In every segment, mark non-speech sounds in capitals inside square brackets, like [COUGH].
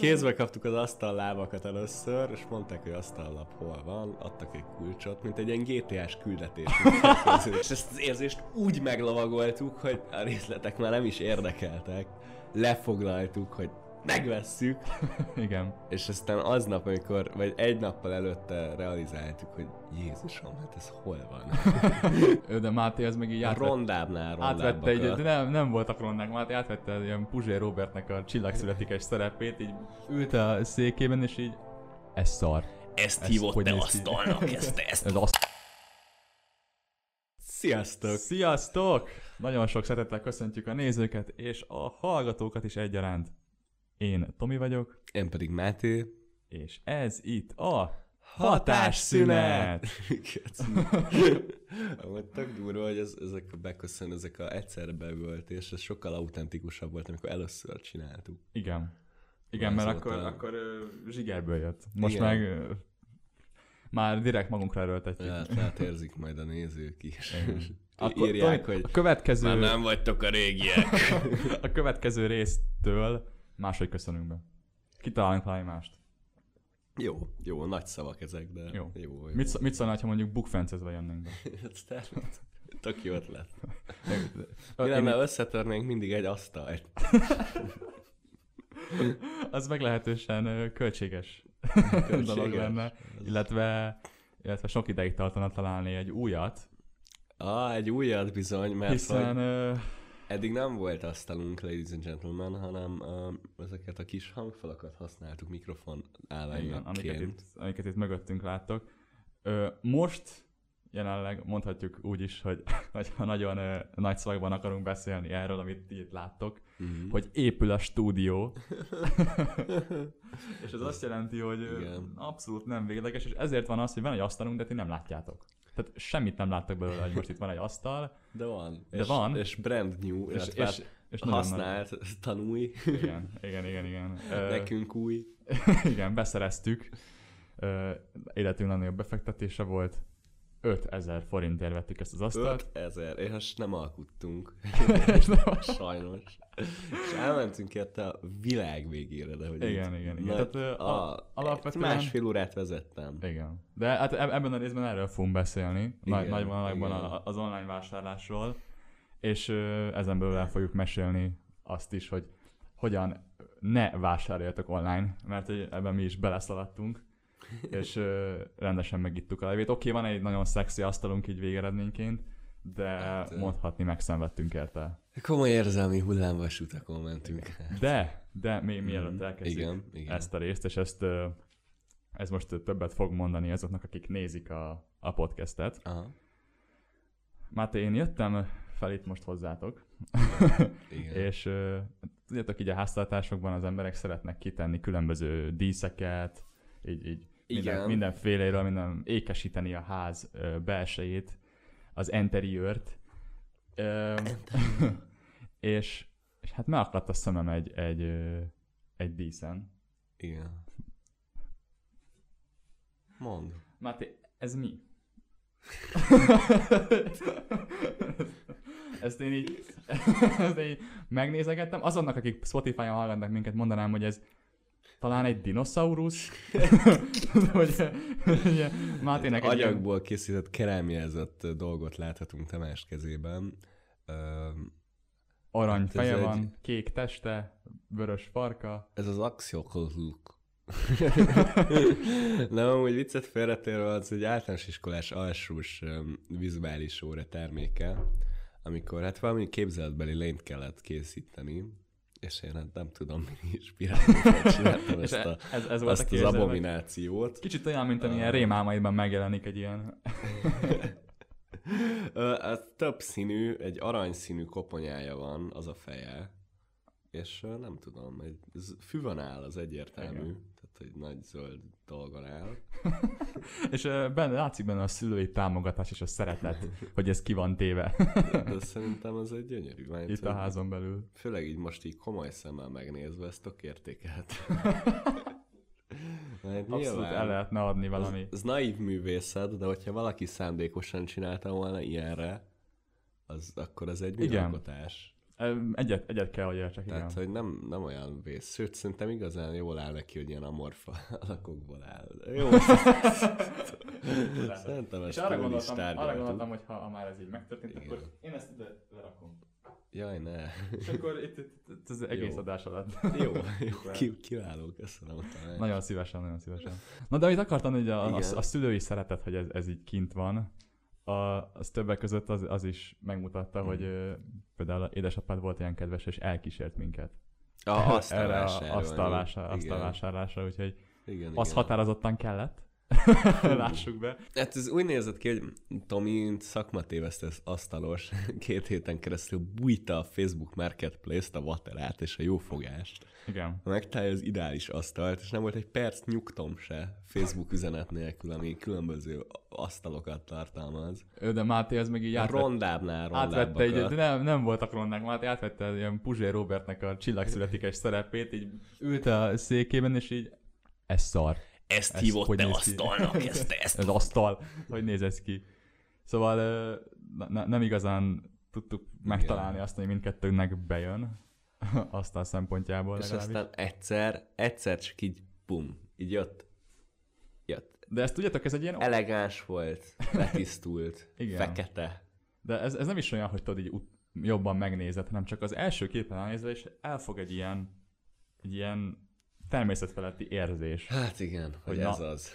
Kézbe kaptuk az asztal lábakat először, és mondták, hogy asztallap hol van, adtak egy kulcsot, mint egy ilyen GTA-s küldetés. [LAUGHS] és ezt az érzést úgy meglovagoltuk, hogy a részletek már nem is érdekeltek. Lefoglaltuk, hogy megvesszük. [LAUGHS] Igen. És aztán aznap, amikor, vagy egy nappal előtte realizáltuk, hogy Jézusom, hát ez hol van? de Máté az meg így átvett, rondábbnál átvette egy, de nem, nem voltak rondák, Máté átvette ilyen Puzsé Robertnek a csillagszületikes szerepét, így ült a székében, és így ez szar. Ezt, ezt hívott te asztalnak, ezt, ezt. Ez azt... Sziasztok! Sziasztok! Nagyon sok szeretettel köszöntjük a nézőket és a hallgatókat is egyaránt. Én Tomi vagyok. Én pedig Máté. És ez itt a Hatásszünet! [LAUGHS] Amúgy tök durva, hogy ez, ezek a beköszön, ezek a egyszerre beült, és ez sokkal autentikusabb volt, amikor először csináltuk. Igen. Igen, mert akkor, a... akkor zsigerből jött. Most Igen. meg már direkt magunkra erőltetjük. Ja, tehát érzik majd a nézők is. [LAUGHS] Akkor, Írják, hogy a következő... már nem vagytok a régiek. [LAUGHS] a következő résztől máshogy köszönünk be. Kitalálunk valami mást. Jó, jó, nagy szavak ezek, de jó. jó, jó. Mit, mit szólnál, ha mondjuk bukfencezve jönnénk be? [LAUGHS] Tök jó ötlet. Mi lenne, én... összetörnénk mindig egy asztalt. [LAUGHS] az meglehetősen költséges, [LAUGHS] költséges dolog lenne, illetve, illetve sok ideig tartana találni egy újat. Ah, egy újat bizony, mert Hiszen, hogy... Eddig nem volt asztalunk, ladies and gentlemen, hanem uh, ezeket a kis hangfalakat használtuk mikrofon állványokként. Amiket itt, amiket itt mögöttünk láttok. Ö, most jelenleg mondhatjuk úgy is, hogy [LAUGHS] ha nagyon ö, nagy szavakban akarunk beszélni erről, amit itt láttok, mm-hmm. hogy épül a stúdió. [LAUGHS] és ez azt jelenti, hogy Igen. abszolút nem végleges, és ezért van az, hogy van egy asztalunk, de ti nem látjátok. Tehát semmit nem láttak belőle, hogy most itt van egy asztal. De van. De és, van. És brand new, és, és, és, és használt, nagy... tanulj. Igen, igen, igen, igen. [LAUGHS] Nekünk új. [LAUGHS] igen, beszereztük. Életünk legnagyobb befektetése volt. 5000 forintért vettük ezt az asztalt. 5000, [LAUGHS] és nem alkuttunk. és nem Sajnos. És elmentünk érte a világ végére, de hogy Igen, igen, igen. Nagy, Tehát, a, a, alapvetően... Másfél órát vezettem. Igen. De hát ebben a részben erről fogunk beszélni, nagy, nagy vonalakban az online vásárlásról, és ezen belül el fogjuk mesélni azt is, hogy hogyan ne vásároljatok online, mert ebben mi is beleszaladtunk és ö, rendesen megittuk a levét. Oké, okay, van egy nagyon szexi asztalunk így végeredményként, de hát, mondhatni megszenvedtünk érte. Komoly érzelmi hullámvasutakon mentünk. De, de még mielőtt mhm. elkezdjük igen, igen. ezt a részt, és ezt ez most többet fog mondani azoknak, akik nézik a, a podcastet. Aha. Máté, én jöttem fel itt most hozzátok, igen. [LAUGHS] és tudjátok, így a háztartásokban az emberek szeretnek kitenni különböző díszeket, így, így minden, mindenféléről, minden ékesíteni a ház ö, belsejét, az interiőrt. [LAUGHS] és, és hát megakadt a szemem egy, egy, egy díszen. Igen. Mond. Máté, ez mi? [LAUGHS] ezt én így, [LAUGHS] ezt én így megnézegettem. Azonnak, akik Spotify-on hallgatnak minket, mondanám, hogy ez talán egy dinoszaurusz, [LAUGHS] hogy ugye, Mátének egy Agyagból ilyen... készített kerámiázott dolgot láthatunk Tamás kezében. Arany hát feje van, egy... kék teste, vörös farka. Ez az axiokozluk. [LAUGHS] Nem, amúgy viccet félretérve az egy általános iskolás alsós um, vizuális óra terméke, amikor hát valami képzeletbeli lényt kellett készíteni, és én hát nem tudom, mi inspirálódott csináltam ezt, a, ez, ez volt azt a az abominációt. Kicsit olyan, mint amilyen uh, rémálmaidban megjelenik egy ilyen... uh, több színű, egy aranyszínű koponyája van, az a feje, és nem tudom, egy, ez füvön áll, az egyértelmű. Igen egy nagy zöld dolgon áll. [LAUGHS] és benne, látszik benne a szülői támogatás és a szeretet, [LAUGHS] hogy ez ki van téve. De [LAUGHS] szerintem az egy gyönyörű. Mert Itt a házon belül. Főleg így most így komoly szemmel megnézve, ezt tök értékelt. Abszolút nyilván, el lehetne adni valami. Ez, ez naív művészet, de hogyha valaki szándékosan csinálta volna ilyenre, az, akkor ez egy műalkotás. Egyet, egyet kell, hogy értsek, igen. Tehát, hogy nem, nem olyan vész. Sőt, szerintem igazán jól áll neki, hogy ilyen amorfa [LAUGHS] alakokból áll. Jó. [LAUGHS] szerintem ezt arra gondoltam, arra gondoltam, hogy ha, már ez így megtörtént, igen. akkor én ezt ide lerakom. Jaj, ne. És akkor itt, itt, itt az egész jó. adás alatt. Jó, jó [LAUGHS] ki, kiváló, köszönöm. Talán. Nagyon szívesen, nagyon szívesen. Na de amit akartam, hogy a, a, a szülői szeretet, hogy ez, ez így kint van, a, az többek között az, az is megmutatta, mm. hogy ö, például édesapád volt ilyen kedves, és elkísért minket. A, [LAUGHS] azt a vásárlásra, úgyhogy igen, az igen. határozottan kellett. [LAUGHS] Lássuk be. Hát ez úgy nézett ki, hogy Tomi szakmatévesztő asztalos [LAUGHS] két héten keresztül bújta a Facebook Marketplace-t, a Vaterát és a jófogást. Igen. Megtalálja az ideális asztalt, és nem volt egy perc nyugtom se Facebook üzenet nélkül, ami különböző asztalokat tartalmaz. Ő, de Máté az meg így átvett, rondábbnál átvette így, de nem, nem voltak rondák, Máté átvette ilyen Puzsé Robertnek a csillagszületikes szerepét, így ült a székében, és így ez szar ezt, ezt hívott te asztalnak, [LAUGHS] ezt, ezt. Ez asztal, hogy néz ez ki. Szóval ne, nem igazán tudtuk Igen. megtalálni azt, hogy mindkettőnknek bejön [LAUGHS] asztal szempontjából És legalábbis. aztán egyszer, egyszer csak így bum, így jött. Jött. De ezt tudjátok, ez egy ilyen... Elegáns volt, letisztult, [LAUGHS] Igen. fekete. De ez, ez nem is olyan, hogy tudod így jobban megnézed, hanem csak az első képen elnézve, és elfog egy ilyen, egy ilyen természetfeletti érzés. Hát igen, hogy, hogy ez na, az.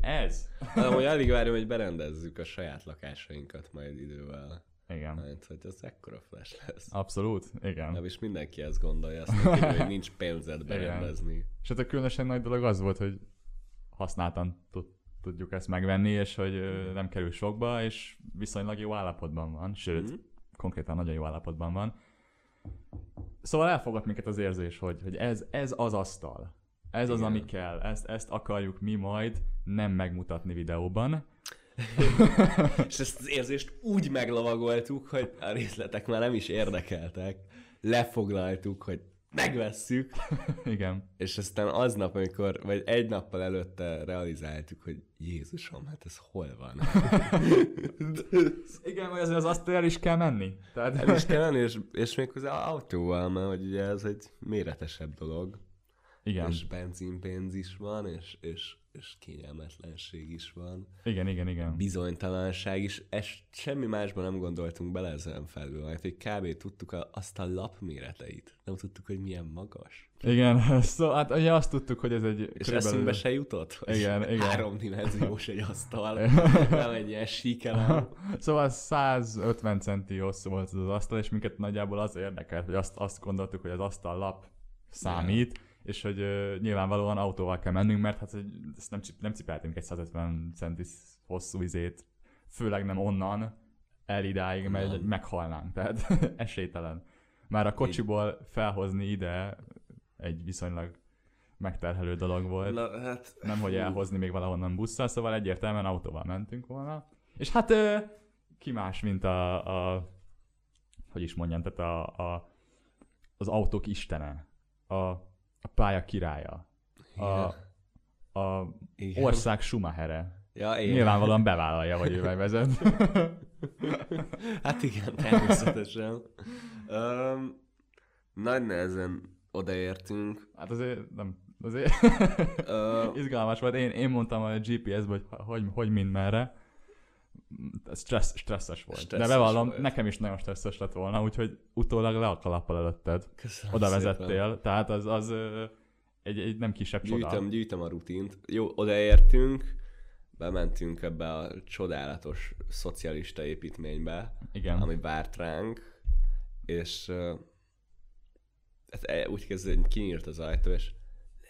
Ez? Hát, hogy alig várom, hogy berendezzük a saját lakásainkat majd idővel. Igen. Hát, hogy ez ekkora flash lesz. Abszolút, igen. Nem, és mindenki ezt gondolja, azt mondja, hogy [LAUGHS] nincs pénzed berendezni. Igen. És hát a különösen nagy dolog az volt, hogy használtan tud, tudjuk ezt megvenni, és hogy mm. nem kerül sokba, és viszonylag jó állapotban van, sőt, mm. konkrétan nagyon jó állapotban van. Szóval elfogad minket az érzés, hogy, hogy ez, ez az asztal. Ez Igen. az, ami kell. Ezt, ezt akarjuk mi majd nem megmutatni videóban. [LAUGHS] és ezt az érzést úgy meglavagoltuk, hogy a részletek már nem is érdekeltek. Lefoglaltuk, hogy megvesszük. [LAUGHS] Igen. És aztán aznap, amikor, vagy egy nappal előtte realizáltuk, hogy Jézusom, hát ez hol van? [LAUGHS] Igen, vagy azért az azt el is kell menni. Tehát... El is kell menni, és, és méghozzá autóval, mert hogy ugye ez egy méretesebb dolog. Igen. És benzinpénz is van, és, és, és kényelmetlenség is van. Igen, igen, igen. Bizonytalanság is. Ez, semmi másban nem gondoltunk bele ezen felül, mert hogy kb. tudtuk a, azt a lap méreteit. Nem tudtuk, hogy milyen magas. Igen, [LAUGHS] szóval hát ugye azt tudtuk, hogy ez egy... És körülbelül... eszünkbe se jutott? Igen, igen. Háromdimenziós egy asztal, [LAUGHS] nem egy ilyen síkelem. [LAUGHS] Szóval 150 centi hosszú volt az asztal, és minket nagyjából az érdekelt, hogy azt, azt gondoltuk, hogy az asztal lap számít, yeah és hogy uh, nyilvánvalóan autóval kell mennünk, mert hát hogy ezt nem, nem cipeltünk egy 150 centis hosszú izét, főleg nem onnan, el idáig, mert nem. meghalnánk, tehát [LAUGHS] esélytelen. Már a kocsiból felhozni ide egy viszonylag megterhelő dolog volt. Na, hát... Nem, hogy elhozni még valahonnan busszal, szóval egyértelműen autóval mentünk volna. És hát uh, ki más, mint a, a hogy is mondjam, tehát a, a, az autók istene. A a pálya királya, a, a Igen. ország Schumachere. Ja, én. Nyilvánvalóan bevállalja, hogy ő vezet. [LAUGHS] hát igen, természetesen. Um, nagy nehezen odaértünk. Hát azért nem, azért uh, [LAUGHS] izgalmas volt. Én, én mondtam a GPS-be, hogy hogy, hogy mind merre stressz, stresszes volt. Stresszes De bevallom, volt. nekem is nagyon stresszes lett volna, úgyhogy utólag le a kalappal előtted. Köszönöm Oda vezettél, szépen. tehát az, az egy, egy nem kisebb gyűjtöm, csoda. Gyűjtöm a rutint. Jó, odaértünk, bementünk ebbe a csodálatos szocialista építménybe, Igen. ami várt ránk, és hát e, úgy kezdődött, hogy kinyílt az ajtó, és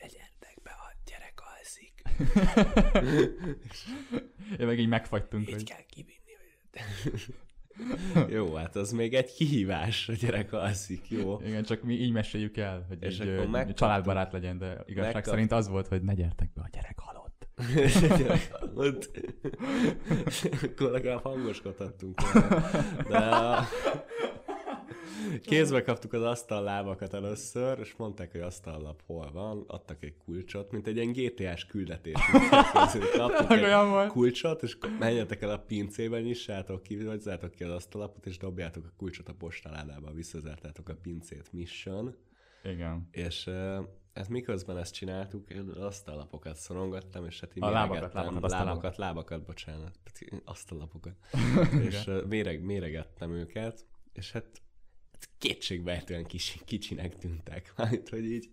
legyertek be, a gyerek alszik. [LAUGHS] Én meg így megfagytunk. Így hogy... kell kivinni. [LAUGHS] jó, hát az még egy kihívás, a gyerek alszik, jó. Igen, csak mi így meséljük el, hogy és egy meg családbarát legyen, de igazság megkap... szerint az volt, hogy ne gyertek be, a gyerek halott. [LAUGHS] gyerek halott. Akkor legalább hangoskodhattunk. De a... Kézbe kaptuk az asztallábakat először, és mondták, hogy asztallap hol van, adtak egy kulcsot, mint egy ilyen GTA-s küldetés. kaptuk egy kulcsot, és menjetek el a pincébe, nyissátok ki, vagy zártok ki az asztallapot, és dobjátok a kulcsot a postaládába, visszazártátok a pincét mission. Igen. És ez miközben ezt csináltuk, én azt a lapokat szorongattam, és hát így a lábakat, lábakat, lábakat, lábakat, bocsánat, azt a lapokat. és méreg, méregettem őket, és hát, hát kétségbejtően kis, kicsinek tűntek. [LAUGHS] Hát, hogy így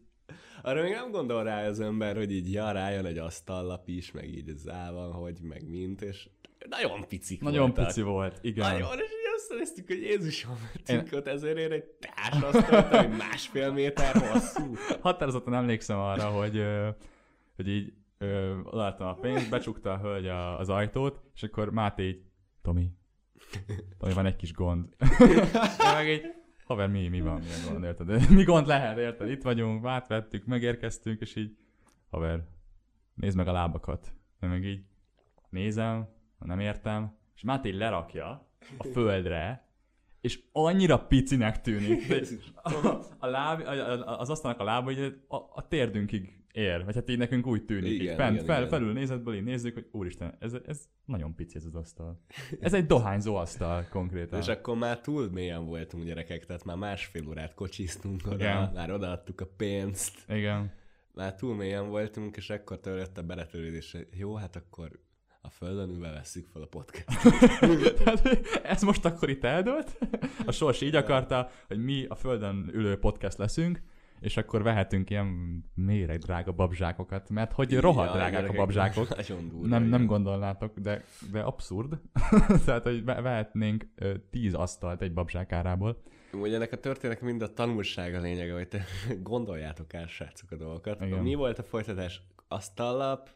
arra még nem gondol rá az ember, hogy így ja, rájön egy asztallap is, meg így zával, hogy meg mint, és nagyon picik Nagyon voltak. pici volt, igen. Nagyon, és néztük, hogy Jézusom, mentünk ott ezért ér egy társ asztalt, ami másfél méter hosszú. [LAUGHS] Határozottan emlékszem arra, hogy, hogy így láttam a pénzt, becsukta a hölgy az ajtót, és akkor Máté így, Tomi, Tomi, van egy kis gond. [LAUGHS] meg így, haver, mi, mi van, milyen gond, érted? [LAUGHS] Mi gond lehet, érted? Itt vagyunk, átvettük, megérkeztünk, és így, haver, nézd meg a lábakat. meg így nézem, nem értem, és Máté lerakja, a földre, és annyira picinek tűnik. A, a láb, az asztalnak a lába hogy a, a térdünkig ér, vagy hát így nekünk úgy tűnik. Igen, így fent, igen, fel, igen. felül nézetből így nézzük, hogy úristen, ez, ez nagyon pici ez az asztal. Ez egy dohányzó asztal konkrétan. És akkor már túl mélyen voltunk gyerekek, tehát már másfél órát kocsiztunk oda, igen. már odaadtuk a pénzt. Igen. Már túl mélyen voltunk, és akkor törött a beletörődés, jó, hát akkor a földön ülve veszük fel a podcast. [LAUGHS] ez most akkor itt eldőlt. A sors így akarta, hogy mi a földön ülő podcast leszünk, és akkor vehetünk ilyen méreg drága babzsákokat, mert hogy rohadt drágák a babzsákok. [LAUGHS] nem, nem gondolnátok, de, de abszurd. [LAUGHS] Tehát, hogy vehetnénk tíz asztalt egy babzsák árából. Ugye ennek a történek mind a tanulsága lényege, hogy te [LAUGHS] gondoljátok el, srácok, a dolgokat. Igen. Mi volt a folytatás? Asztallap,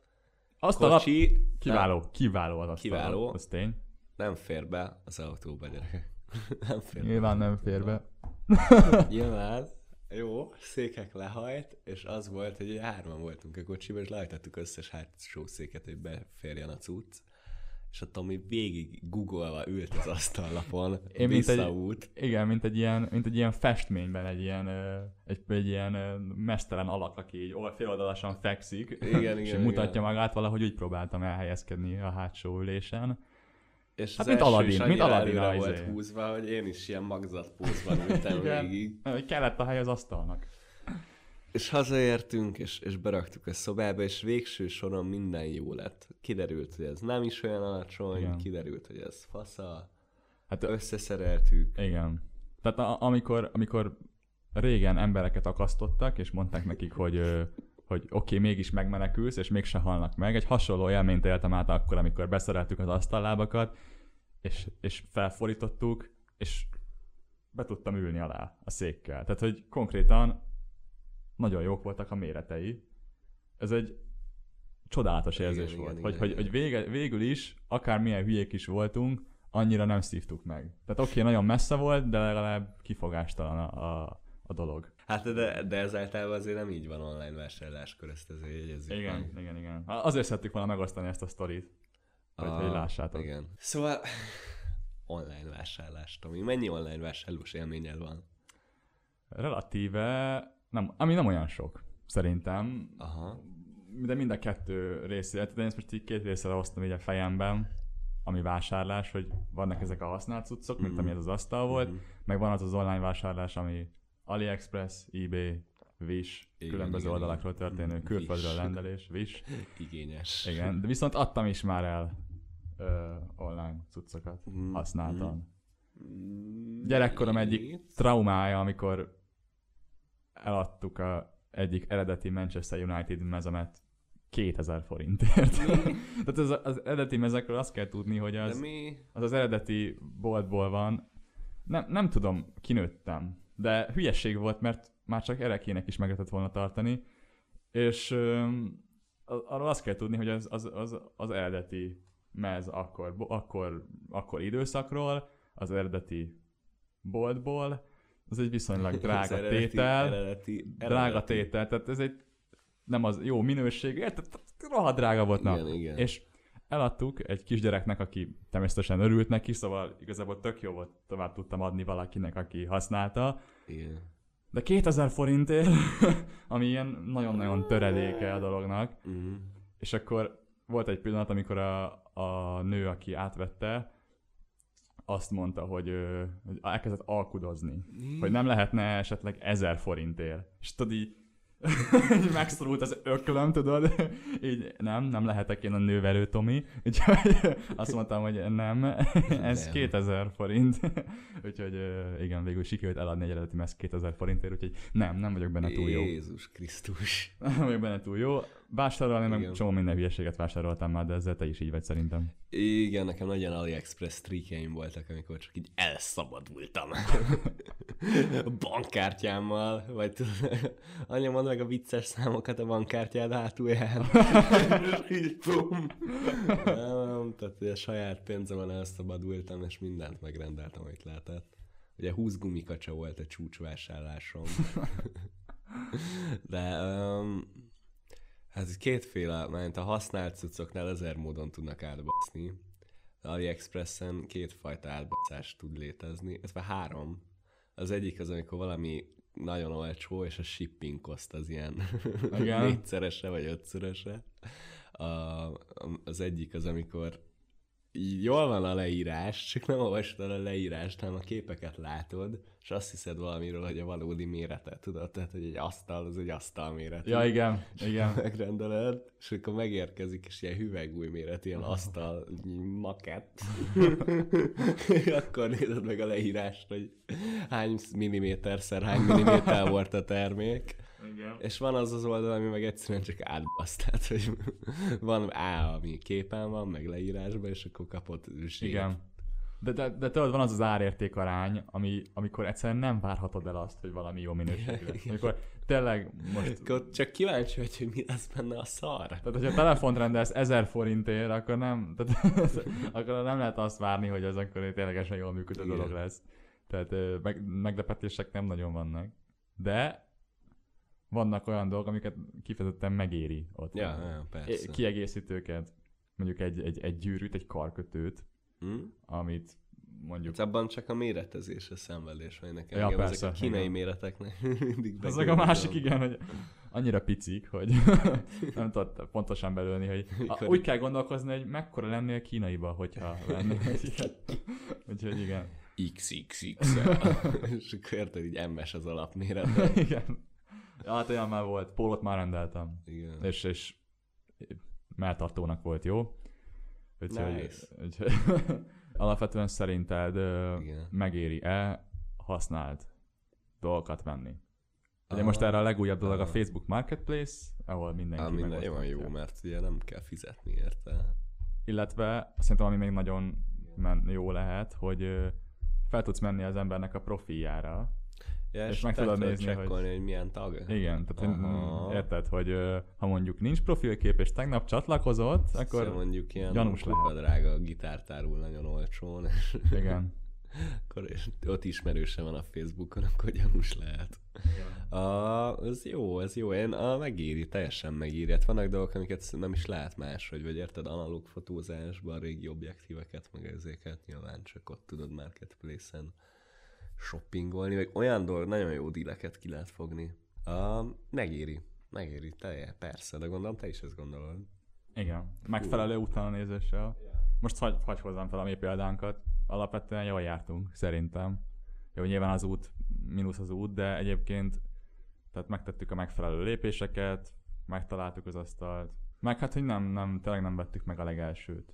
azt Kocsi. Kiváló, nem, kiváló az asztal. Kiváló. Az tény. Nem fér be az autóba, gyerekek. nem fér Nyilván be. nem fér be. Nyilván. Jó, székek lehajt, és az volt, hogy hárman voltunk a kocsiban, és lehajtottuk összes hátsó széket, hogy beférjen a cucc és a Tomi végig googolva ült az asztallapon, Én mint egy, Igen, mint egy, ilyen, mint egy ilyen festményben, egy ilyen, egy, egy ilyen mesteren alak, aki így féloldalasan fekszik, igen, [LAUGHS] és igen, mutatja igen. magát, valahogy úgy próbáltam elhelyezkedni a hátsó ülésen. És hát mint Aladdin, mint Aladdin volt izé. húzva, hogy én is ilyen magzatpózban ültem végig. Kellett a hely az asztalnak. És hazaértünk, és, és beraktuk a szobába, és végső soron minden jó lett. Kiderült, hogy ez nem is olyan alacsony, igen. kiderült, hogy ez fasza, hát összeszereltük. Igen. Tehát a, amikor, amikor régen embereket akasztottak, és mondták nekik, hogy, hogy oké, okay, mégis megmenekülsz, és mégse halnak meg. Egy hasonló élményt éltem át akkor, amikor beszereltük az asztallábakat, és, és felforítottuk, és be tudtam ülni alá a székkel. Tehát, hogy konkrétan nagyon jók voltak a méretei. Ez egy csodálatos érzés igen, volt, igen, hogy, igen, hogy, igen. hogy vége, végül is, akármilyen hülyék is voltunk, annyira nem szívtuk meg. Tehát oké, okay, nagyon messze volt, de legalább kifogástalan a, a, a dolog. Hát de, de ez általában azért nem így van online vásárláskor, ezt azért jegyezzük Igen, meg. igen, igen. Azért szerettük volna megosztani ezt a sztorit, hogy, hogy lássátok. Igen. Szóval online vásárlás, Tomi. Mennyi online vásárlós élményed van? Relatíve nem, ami nem olyan sok, szerintem. Aha. De mind a kettő részét, de én ezt most így két részre hoztam így a fejemben, ami vásárlás, hogy vannak ezek a használt cuccok, mint mm. ami ez az asztal volt, mm. meg van az az online vásárlás, ami AliExpress, eBay, Wish, igen, különböző igen, oldalakról igen. történő külföldről rendelés, Wish. Igényes. Igen, de viszont adtam is már el ö, online cuccokat, mm. használtan. Mm. Gyerekkorom egyik traumája, amikor eladtuk a egyik eredeti Manchester United mezemet 2000 forintért. [LAUGHS] Tehát az, az eredeti mezekről azt kell tudni, hogy az, az az eredeti boltból van. Nem, nem tudom, kinőttem, de hülyesség volt, mert már csak erekének is meg lehetett volna tartani, és um, arról azt kell tudni, hogy az, az, az, az eredeti mez akkor, akkor, akkor időszakról, az eredeti boltból, ez egy viszonylag [LAUGHS] drága eredeti, tétel. Eredeti, eredeti. Drága tétel, tehát ez egy nem az jó minőség, tehát rohadt drága volt. Igen, na. igen. És eladtuk egy kisgyereknek, aki természetesen örült neki, szóval igazából tök jó volt, tovább tudtam adni valakinek, aki használta. Igen. De 2000 forintért, [LAUGHS] ami ilyen nagyon-nagyon töredéke a dolognak. Uh-huh. És akkor volt egy pillanat, amikor a, a nő, aki átvette, azt mondta, hogy, hogy elkezdett alkudozni. Mm. Hogy nem lehetne esetleg 1000 forintért. És tudod így, megszorult az öklöm, tudod? Így nem, nem lehetek én a nővelő Tomi. Úgyhogy azt mondtam, hogy nem, ez nem. 2000 forint. Úgyhogy igen, végül sikerült eladni egy eredeti messz 2000 forintért, úgyhogy nem, nem vagyok benne túl jó. Jézus Krisztus. Nem vagyok benne túl jó. Vásárolni, meg csomó minden hülyeséget vásároltam már, de ezzel te is így vagy szerintem. Igen, nekem nagyon AliExpress trikjeim voltak, amikor csak így elszabadultam. [LAUGHS] a bankkártyámmal, vagy tudod, anya mond meg a vicces számokat a bankkártyád hátulján. [LAUGHS] így bum. Nem, tehát a saját pénzemen elszabadultam, és mindent megrendeltem, amit lehetett. Ugye 20 gumikacsa volt a csúcsvásárlásom. [LAUGHS] De um, Hát kétféle, mert a használt cuccoknál ezer módon tudnak átbaszni. AliExpressen kétfajta átbaszás tud létezni, ez három. Az egyik az, amikor valami nagyon olcsó, és a shipping cost az ilyen [LAUGHS] négyszerese vagy ötszöröse. A, az egyik az, amikor így jól van a leírás, csak nem olvastad a leírást, hanem a képeket látod, és azt hiszed valamiről, hogy a valódi mérete, tudod? Tehát, hogy egy asztal, az egy asztal méret. Ja, igen, igen. [LAUGHS] Megrendeled, és akkor megérkezik, és ilyen hüvegúj méret, ilyen asztal makett. [LAUGHS] akkor nézed meg a leírást, hogy hány milliméterszer, hány milliméter volt a termék. Igen. És van az az oldal, ami meg egyszerűen csak átbasz, tehát hogy [LAUGHS] van A, ami képen van, meg leírásban, és akkor kapott zsírt. Igen. De, de, de tudod, van az az árérték arány, ami, amikor egyszerűen nem várhatod el azt, hogy valami jó minőségű [LAUGHS] lesz. Amikor tényleg most... Akkor csak kíváncsi vagy, hogy mi lesz benne a szar. Tehát, hogyha telefont rendelsz 1000 forintért, akkor nem, tehát, [LAUGHS] akkor nem lehet azt várni, hogy ez akkor ténylegesen jól működő Igen. dolog lesz. Tehát meg, meglepetések nem nagyon vannak. De vannak olyan dolgok, amiket kifejezetten megéri ott. Ja, ja, persze. Kiegészítőket, mondjuk egy, egy, egy gyűrűt, egy karkötőt, hmm? amit mondjuk... Hát abban csak a méretezés a szenvedés, vagy nekem. Ja, persze, ezek a kínai igen. méreteknek [LAUGHS] mindig Ezek a másik, igen, hogy annyira picik, hogy [LAUGHS] nem tudod pontosan belőni, hogy [LAUGHS] a, úgy kell gondolkozni, hogy mekkora lennél kínaiba, hogyha lennél. Úgyhogy igen. XXX. És akkor érted, így MS az alapméret. igen. Hát olyan már volt. Pólot már rendeltem. Igen. És, és melltartónak volt jó. Úgyhogy, nice. úgyhogy [LAUGHS] alapvetően szerinted Igen. megéri-e használt dolgokat venni? Ugye most erre a legújabb dolog a Facebook Marketplace, ahol mindenki ah, minden jó, jó, mert ugye nem kell fizetni érte. Illetve szerintem ami még nagyon men- jó lehet, hogy fel tudsz menni az embernek a profiljára, Ja, és, és meg tudod nézni, hogy... hogy milyen tag. Igen, tehát Aha. érted, hogy ha mondjuk nincs profilkép, és tegnap csatlakozott, akkor szóval mondjuk ilyen gyanús lehet. drága a gitártárul nagyon olcsón. Igen. [LAUGHS] akkor ott ismerőse van a Facebookon, akkor gyanús lehet. Igen. A, ez jó, ez jó. Én a, megéri, teljesen megéri. Hát vannak dolgok, amiket nem is lehet máshogy, vagy érted, analóg fotózásban régi objektíveket, meg ezeket nyilván csak ott tudod marketplace-en shoppingolni, vagy olyan dolog, nagyon jó díleket ki lehet fogni. Uh, megéri, megéri, te, persze, de gondolom te is ezt gondolod. Igen, megfelelő utána nézéssel. Most hagy, hagy hozzám fel a mi példánkat. Alapvetően jól jártunk, szerintem. Jó, nyilván az út, mínusz az út, de egyébként tehát megtettük a megfelelő lépéseket, megtaláltuk az asztalt, meg hát, hogy nem, nem, tényleg nem vettük meg a legelsőt.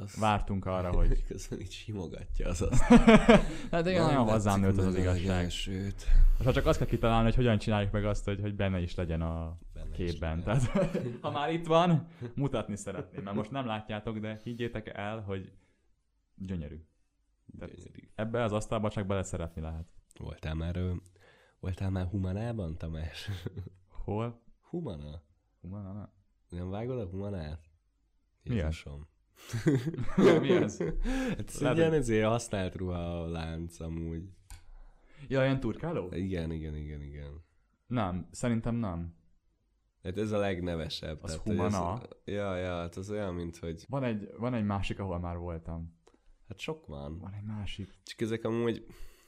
Az Vártunk arra, [LAUGHS] hogy... Közben így simogatja az azt. [LAUGHS] hát igen, nagyon hozzám nőtt az az igazság. Sőt. Most csak azt kell kitalálni, hogy hogyan csináljuk meg azt, hogy, hogy benne is legyen a benne képben. Tehát, [LAUGHS] ha már itt van, mutatni szeretném. Mert most nem látjátok, de higgyétek el, hogy gyönyörű. gyönyörű. Ebbe az asztalba csak bele szeretni lehet. Voltál már, voltál már Humanában, Tamás? Hol? Humana. Humana? Nem vágod a Humanát? Jézusom. Mi [LAUGHS] Mi ez? Hát ez ilyen ezért használt ruha lánc amúgy. Ja, ilyen turkáló? Igen, igen, igen, igen. Nem, szerintem nem. Hát ez a legnevesebb. Az humana? Ez, ja, ja, hát az olyan, mint hogy... Van egy, van egy másik, ahol már voltam. Hát sok van. Van egy másik. Csak ezek amúgy,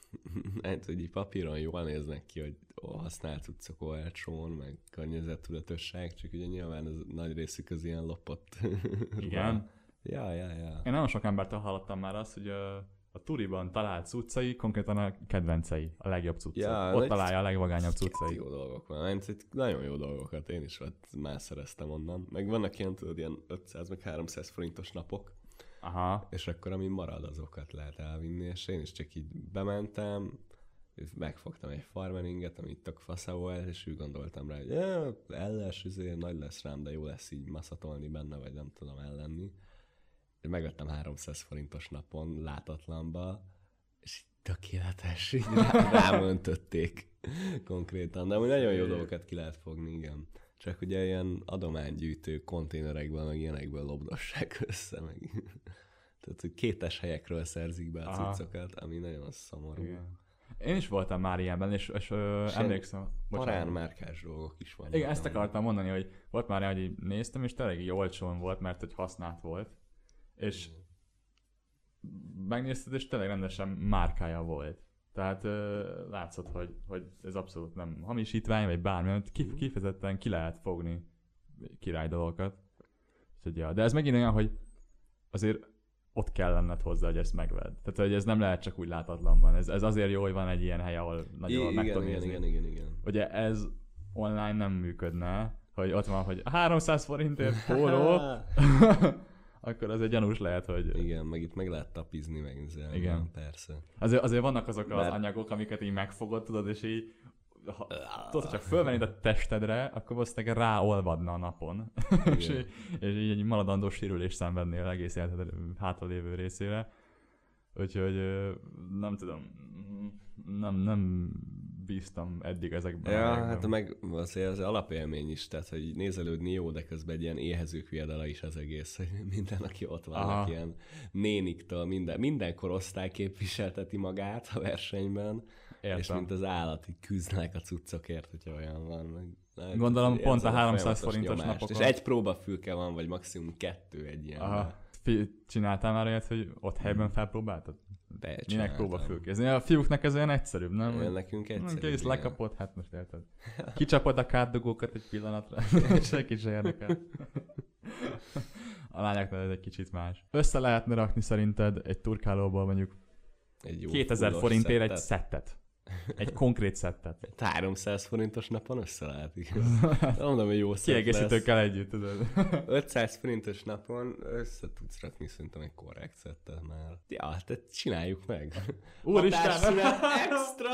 [LAUGHS] hát, hogy így papíron jól néznek ki, hogy használt utcok olcsón, meg környezettudatosság, csak ugye nyilván ez nagy részük az ilyen lopott. [LAUGHS] Igen? Ja, ja, ja. Én nagyon sok embertől hallottam már azt, hogy a, a turiban talált cuccai konkrétan a kedvencei, a legjobb cuccai. Ja, Ott találja a legvagányabb cuccai. Jó dolgok van. Én nagyon jó dolgokat, én is ott már szereztem onnan. Meg vannak ilyen, tudod, ilyen 500 meg 300 forintos napok, Aha. És akkor ami marad, azokat lehet elvinni, és én is csak így bementem, megfogtam egy farmeringet, amit tök fasza volt, és úgy gondoltam rá, hogy elles, azért nagy lesz rám, de jó lesz így maszatolni benne, vagy nem tudom ellenni. Megvettem 300 forintos napon látatlanba, és tökéletes, így rá, rám öntötték konkrétan. De úgy nagyon jó dolgokat ki lehet fogni, igen. Csak ugye ilyen adománygyűjtő konténerekből, meg ilyenekből lobdossák össze, meg tehát, hogy kétes helyekről szerzik be a Aha. cuccokat, ami nagyon szomorú. Igen. Én is voltam már ilyenben, és, és ö, emlékszem. Parán márkás dolgok is vannak. Igen, ezt akartam mondani, hogy volt már hogy így néztem, és tényleg így olcsón volt, mert hogy használt volt. És Igen. megnézted, és tényleg rendesen márkája volt. Tehát ö, látszott, hogy, hogy ez abszolút nem hamisítvány, vagy bármi, mert kif- mhm. kifejezetten ki lehet fogni király dolgokat. Úgyhogy, ja. De ez megint olyan, hogy azért ott kell lenned hozzá, hogy ezt megvedd. Tehát, hogy ez nem lehet csak úgy látatlanban. Ez, ez azért jó, hogy van egy ilyen hely, ahol nagyon meg igen, igen, igen, igen, igen. Ugye ez online nem működne, hogy ott van, hogy 300 forintért póló, [LAUGHS] akkor az egy gyanús lehet, hogy... Igen, meg itt meg lehet tapizni, meg ezzel. Igen. Persze. Azért, azért vannak azok Mert... az anyagok, amiket így megfogod, tudod, és így ha, tudod, csak fölvennéd a testedre, akkor valószínűleg ráolvadna a napon. [LAUGHS] és, és így egy maradandó sérülés szenvednél egész életed hátralévő részére. Úgyhogy nem tudom, nem, nem bíztam eddig ezekben. Ja, hát meg azért az alapélmény is, tehát hogy nézelődni jó, de közben egy ilyen éhezők viadala is az egész, hogy minden, aki ott van, Aha. ilyen néniktől, minden, minden korosztály képviselteti magát a versenyben, Értem. és mint az állat, így küzdnek a cuccokért, hogyha olyan van. Meg, Gondolom pont a 300 forintos nyomást. napokon. És egy próbafülke van, vagy maximum kettő egy ilyen. Aha. Csináltál már olyat, hogy ott helyben felpróbáltad? De Minek próbafülkézni? A fiúknak ez olyan egyszerűbb, nem? Ja, nekünk egyszerűbb. Kész, lekapod, hát most érted. [LAUGHS] Kicsapod a kárdogókat egy pillanatra, [LAUGHS] [LAUGHS] senki se érdekel. A lányoknál ez egy kicsit más. Össze lehetne rakni szerinted egy turkálóból mondjuk egy jó 2000 forintért szettet. egy szettet. Egy konkrét szettet. 300 forintos napon össze lehet, igaz. [LAUGHS] Mondom, hogy jó Kiegészítőkkel együtt, tudod. 500 forintos napon össze tudsz rakni szerintem egy korrekt szettet már. Ja, tehát csináljuk meg. Úristen! extra!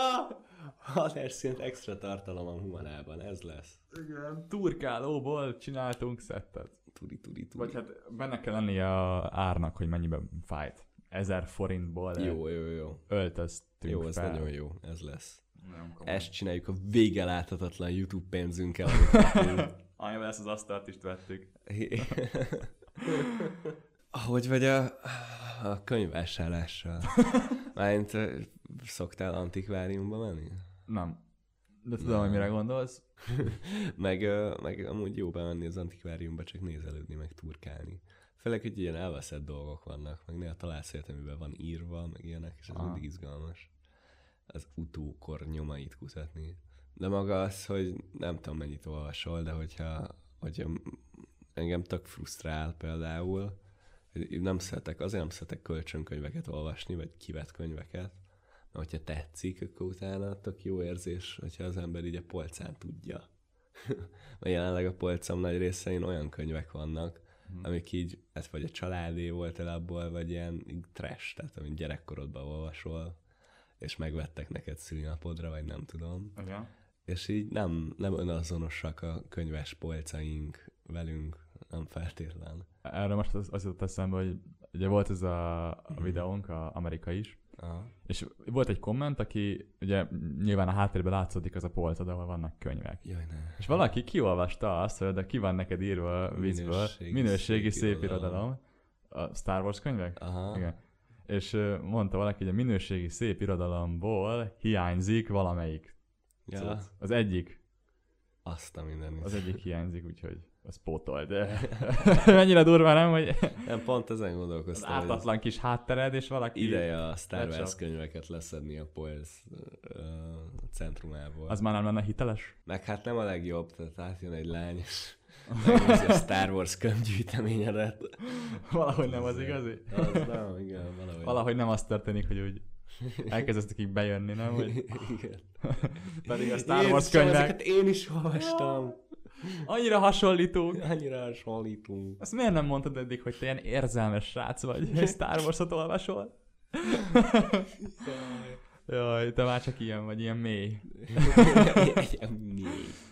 Hatásszint extra tartalom a humanában, ez lesz. Igen. Turkálóból csináltunk szettet. Turi, turi, turi. Vagy hát benne kell lennie a árnak, hogy mennyiben fájt ezer forintból jó, jó, jó. öltöztünk Jó, ez fel. nagyon jó, ez lesz. Ezt csináljuk a vége láthatatlan YouTube pénzünkkel. Amivel [LAUGHS] ezt az asztalt is vettük. [LAUGHS] Ahogy vagy a, a könyvvásárlással? Mármint szoktál antikváriumba menni? Nem. De tudom, hogy mire gondolsz. [LAUGHS] meg, meg amúgy jó bemenni az antikváriumba, csak nézelődni, meg turkálni. Főleg, hogy ilyen elveszett dolgok vannak, meg néha találsz olyat, amiben van írva, meg ilyenek, és ez mindig izgalmas. Az utókor nyomait kutatni. De maga az, hogy nem tudom mennyit olvasol, de hogyha, hogyha engem tök frusztrál például, hogy nem szeretek, azért nem szeretek kölcsönkönyveket olvasni, vagy kivett könyveket, mert hogyha tetszik, akkor utána tök jó érzés, hogyha az ember így a polcán tudja. [LAUGHS] mert jelenleg a polcom nagy részein olyan könyvek vannak, hmm. amik így, ez vagy a családé volt el abból, vagy ilyen trash, tehát amit gyerekkorodban olvasol, és megvettek neked szülinapodra, vagy nem tudom. Okay. És így nem, nem önazonosak a könyves polcaink velünk, nem feltétlen. Erre most az, az jutott eszembe, hogy ugye volt ez a, a mhm. videónk, a Amerika is, Aha. És volt egy komment, aki ugye nyilván a háttérben látszódik az a polcod, ahol vannak könyvek. Jaj, ne. És valaki kiolvasta azt, hogy de ki van neked írva a vízből, minőségi, minőségi szép, irodalom. A Star Wars könyvek? Aha. Igen. És mondta valaki, hogy a minőségi szép irodalomból hiányzik valamelyik. Ja. Az egyik. Azt a minden Az egyik hiányzik, úgyhogy az pótol, de [LAUGHS] mennyire durva, nem? Hogy nem, pont ezen gondolkoztam. Az ártatlan kis háttered, és valaki... Ideje a Star Wars könyveket leszedni a Poels uh, centrumából. Az már nem lenne hiteles? Meg hát nem a legjobb, tehát átjön egy lány, és a Star Wars könyvgyűjteményedet. Valahogy nem az igazi? Az nem, igen, valahogy. Valahogy nem az történik, hogy úgy elkezdtek így bejönni, nem? Hogy... Igen. [LAUGHS] Pedig a Star Wars könyvek... én is olvastam. Annyira hasonlítunk. Annyira hasonlítunk. Azt miért nem mondtad eddig, hogy te ilyen érzelmes srác vagy, [LAUGHS] hogy Star Wars-ot olvasol? [LAUGHS] Jaj, te már csak ilyen vagy, ilyen mély. [LAUGHS]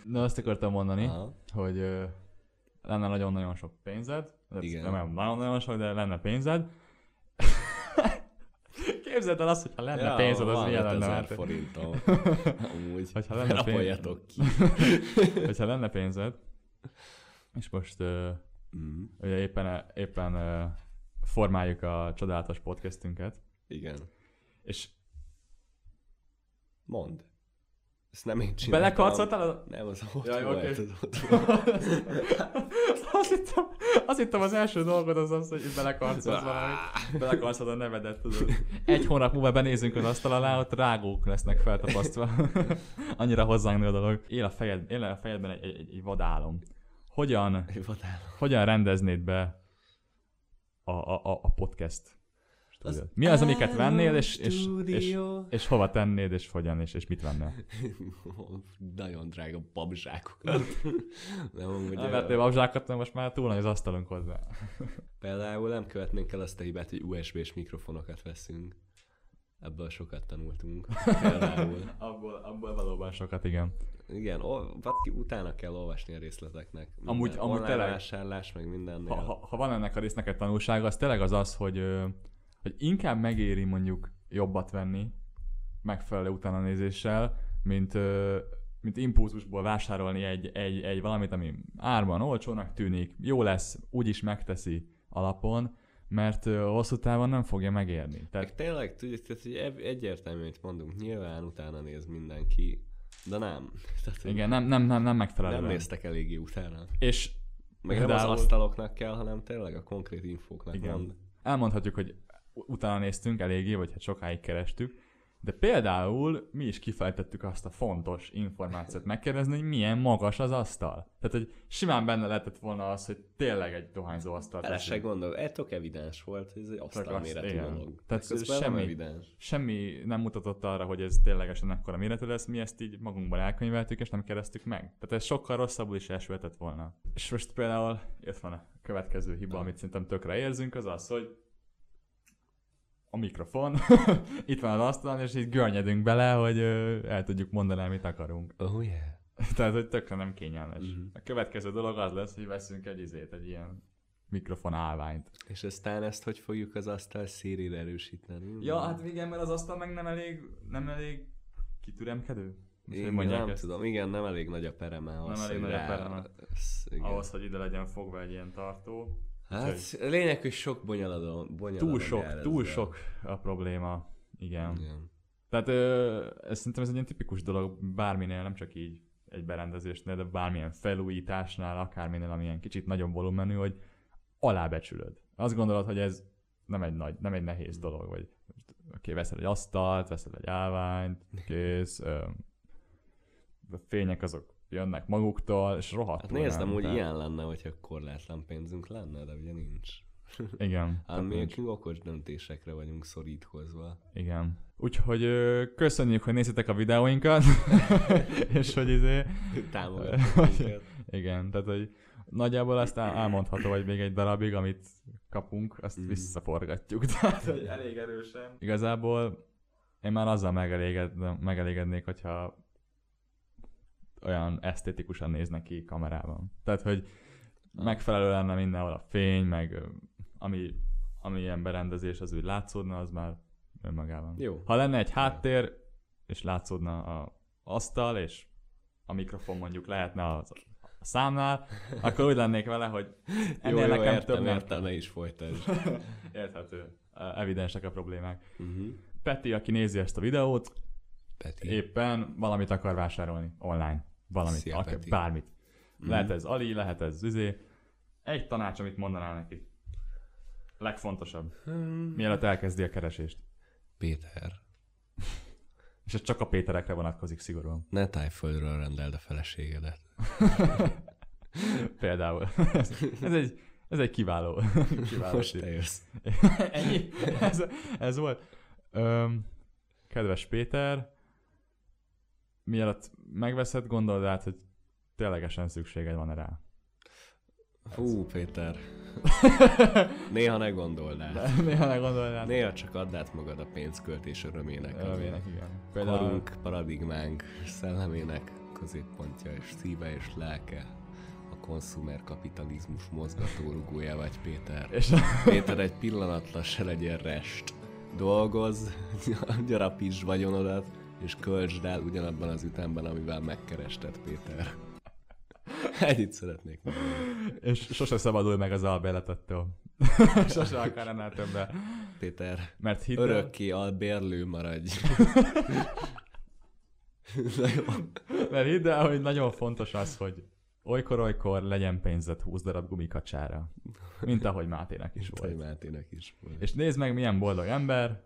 Na, azt akartam mondani, Aha. hogy uh, lenne nagyon-nagyon sok pénzed. Igen. Nem nagyon-nagyon sok, de lenne pénzed. Képzeld el azt, hogyha lenne ja, pénzed, az milyen lenne. Van forintom. [LAUGHS] Amúgy. Hogyha lenne pénzed. ki. [LAUGHS] hogyha lenne pénzed, és most uh, mm. ugye éppen, éppen uh, formáljuk a csodálatos podcastünket. Igen. És Mond. Ezt nem én csináltam. Belekarcoltál? A... Nem, az ott Jaj, volt. Okay. [LAUGHS] azt, hittem, azt hittem az első dolgod az az, hogy belekarcolsz valamit. Belekarcolod a nevedet, tudod. [LAUGHS] Egy hónap múlva benézünk az asztal alá, ott rágók lesznek feltapasztva. [LAUGHS] Annyira hozzánk nő a dolog. Él a, fejed, él a fejedben egy, egy, egy vadálom. Hogyan, egy vadálom. hogyan rendeznéd be a, a, a podcast az Mi az, amiket vennél, és, és, és, és hova tennéd, és hogyan, és, és mit vennél? [LAUGHS] Nagyon drága babzsákokat. [LAUGHS] nem, amúgy nem vettél babzsákot, most már túl nagy az asztalunk hozzá. [LAUGHS] Például nem követnénk el azt a hibát, hogy USB-s mikrofonokat veszünk. Ebből sokat tanultunk. Például. abból, abból valóban sokat, igen. Igen, o, utána kell olvasni a részleteknek. Minden. Amúgy, amúgy tényleg, vásárlás, meg mindennél. Ha, ha, ha, van ennek a résznek egy tanulsága, az tényleg az az, hogy hogy inkább megéri mondjuk jobbat venni megfelelő utána nézéssel, mint, mint impulzusból vásárolni egy, egy, egy valamit, ami árban olcsónak tűnik, jó lesz, úgyis megteszi alapon, mert hosszú távon nem fogja megérni. Tehát... Tényleg, tudjuk, tehát, hogy egyértelmű, hogy mondunk, nyilván utána néz mindenki, de nem. [LAUGHS] Tehát, Igen, nem, nem, nem, nem megfelelően. Nem néztek eléggé utána. És meg nem az asztaloknak kell, hanem tényleg a konkrét infóknak Igen. Mond. Elmondhatjuk, hogy utána néztünk eléggé, vagy hát sokáig kerestük, de például mi is kifejtettük azt a fontos információt megkérdezni, hogy milyen magas az asztal. Tehát, hogy simán benne lehetett volna az, hogy tényleg egy dohányzó asztal. Bele se gondol, ez tök evidens volt, ez egy asztalméretű dolog. Tehát semmi, nem semmi nem mutatott arra, hogy ez ténylegesen ekkora méretű lesz, mi ezt így magunkban elkönyveltük, és nem kérdeztük meg. Tehát ez sokkal rosszabbul is elsülhetett volna. És most például itt van a következő hiba, amit szerintem tökre érzünk, az az, hogy a mikrofon, [LAUGHS] itt van az asztalon, és így görnyedünk bele, hogy el tudjuk mondani, amit akarunk. Oh [LAUGHS] yeah. Tehát, hogy tökre nem kényelmes. Mm-hmm. A következő dolog az lesz, hogy veszünk egy izét, egy ilyen mikrofon állványt. És aztán ezt hogy fogjuk az asztal szérére erősíteni? Ja, hát igen, mert az asztal meg nem elég, nem elég kitüremkedő. Én nem ezt? tudom, igen, nem elég nagy a pereme. Nem elég nagy a pereme. Ahhoz, hogy ide legyen fogva egy ilyen tartó. Hát Úgyhogy... lényeg, hogy sok bonyolodon Túl sok, túl ezzel. sok a probléma. Igen. Igen. Tehát ö, ez szerintem ez egy ilyen tipikus dolog bárminél, nem csak így egy berendezésnél, de bármilyen felújításnál, akárminél, amilyen kicsit nagyobb volumenű, hogy alábecsülöd. Azt gondolod, hogy ez nem egy nagy, nem egy nehéz dolog, vagy oké, okay, veszel egy asztalt, veszel egy állványt, kész, ö, a fények azok jönnek maguktól, és rohadt. Hát nézd, hogy ilyen lenne, hogyha korlátlan pénzünk lenne, de ugye nincs. [LAUGHS] Igen. hát mi okos döntésekre vagyunk szorítkozva. Igen. Úgyhogy köszönjük, hogy nézitek a videóinkat, [LAUGHS] és hogy izé... Támogatok Igen, tehát hogy nagyjából azt elmondható, hogy még egy darabig, amit kapunk, azt mm. visszaforgatjuk. Tehát, hogy elég erősen. Igazából én már azzal megeléged, megelégednék, hogyha olyan esztétikusan néznek ki kamerában. Tehát, hogy megfelelő lenne mindenhol a fény, meg ami, ami ilyen berendezés az úgy látszódna, az már önmagában. Jó. Ha lenne egy háttér, és látszódna a asztal, és a mikrofon mondjuk lehetne az a számnál, akkor úgy lennék vele, hogy ennél jó, nekem jó, értem, több értem, ne is folytasd. [LAUGHS] Érthető. Evidensek a problémák. Uh-huh. Peti, aki nézi ezt a videót, Peti. éppen valamit akar vásárolni online valamit, Szia, akár, bármit. Mm. Lehet ez Ali, lehet ez Züzé. Egy tanács, amit mondanál neki. Legfontosabb. Hmm. Mielőtt elkezdi a keresést. Péter. [LAUGHS] És ez csak a Péterekre vonatkozik szigorúan. Ne tájföldről rendeld a feleségedet. [LAUGHS] Például. Ez, ez, egy, ez egy kiváló. [LAUGHS] kiváló Most te jössz. Ennyi? Ez, ez volt. Öm, kedves Péter, mielőtt megveszed, gondold át, hogy ténylegesen szükséged van rá. Hú, Péter. [LAUGHS] Néha ne gondold át. Néha ne gondold át. Néha csak add át magad a pénzköltés örömének. Örömének, igen. Például... Korunk, paradigmánk, szellemének középpontja és szíve és lelke a konszumer kapitalizmus mozgatórugója vagy Péter. És... [LAUGHS] Péter, egy pillanatra se legyen rest. Dolgozz, [LAUGHS] gyarapítsd vagyonodat, és költsd el ugyanabban az ütemben, amivel megkerested, Péter. [LAUGHS] Ennyit szeretnék mondani. És sose szabadulj meg az albérletettől. [LAUGHS] sose akar ennél többet. Péter, Mert hidd örökké albérlő maradj. [LAUGHS] Mert hidd el, hogy nagyon fontos az, hogy olykor-olykor legyen pénzed 20 darab gumikacsára. Mint ahogy Mátének is volt. Mátének is volt. És nézd meg, milyen boldog ember,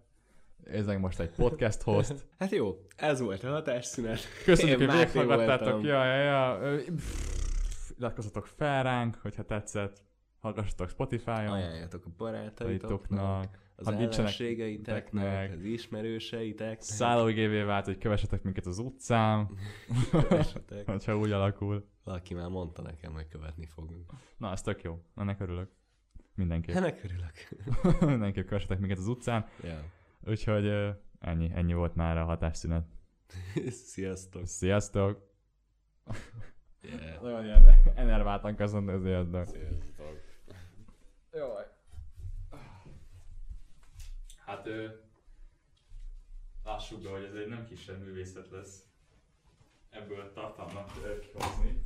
ez meg most egy podcast host. [LAUGHS] Hát jó, ez volt a hatásszünet. Köszönjük, hogy végighallgattátok. Ja, ja, ja. Iratkozzatok fel ránk, hogyha tetszett. Hallgassatok Spotify-on. Ajánljatok a barátaitoknak, az ha ellenségeiteknek, az ismerőseiteknek. Szállóigévé vált, hogy kövessetek minket az utcán. [LAUGHS] [LAUGHS] hogyha úgy alakul. Valaki már mondta nekem, hogy követni fogunk. Na, az tök jó. Ennek örülök. Mindenképp. Ennek örülök. Mindenképp kövessetek minket az utcán. Yeah. Úgyhogy ennyi, ennyi volt már a hatásszünet. [LAUGHS] Sziasztok! Sziasztok! Yeah. Nagyon ilyen enerváltan köszönöm ezért. Sziasztok! Jaj. Hát ő... Lássuk be, hogy ez egy nem kisebb művészet lesz ebből tartalmat kihozni.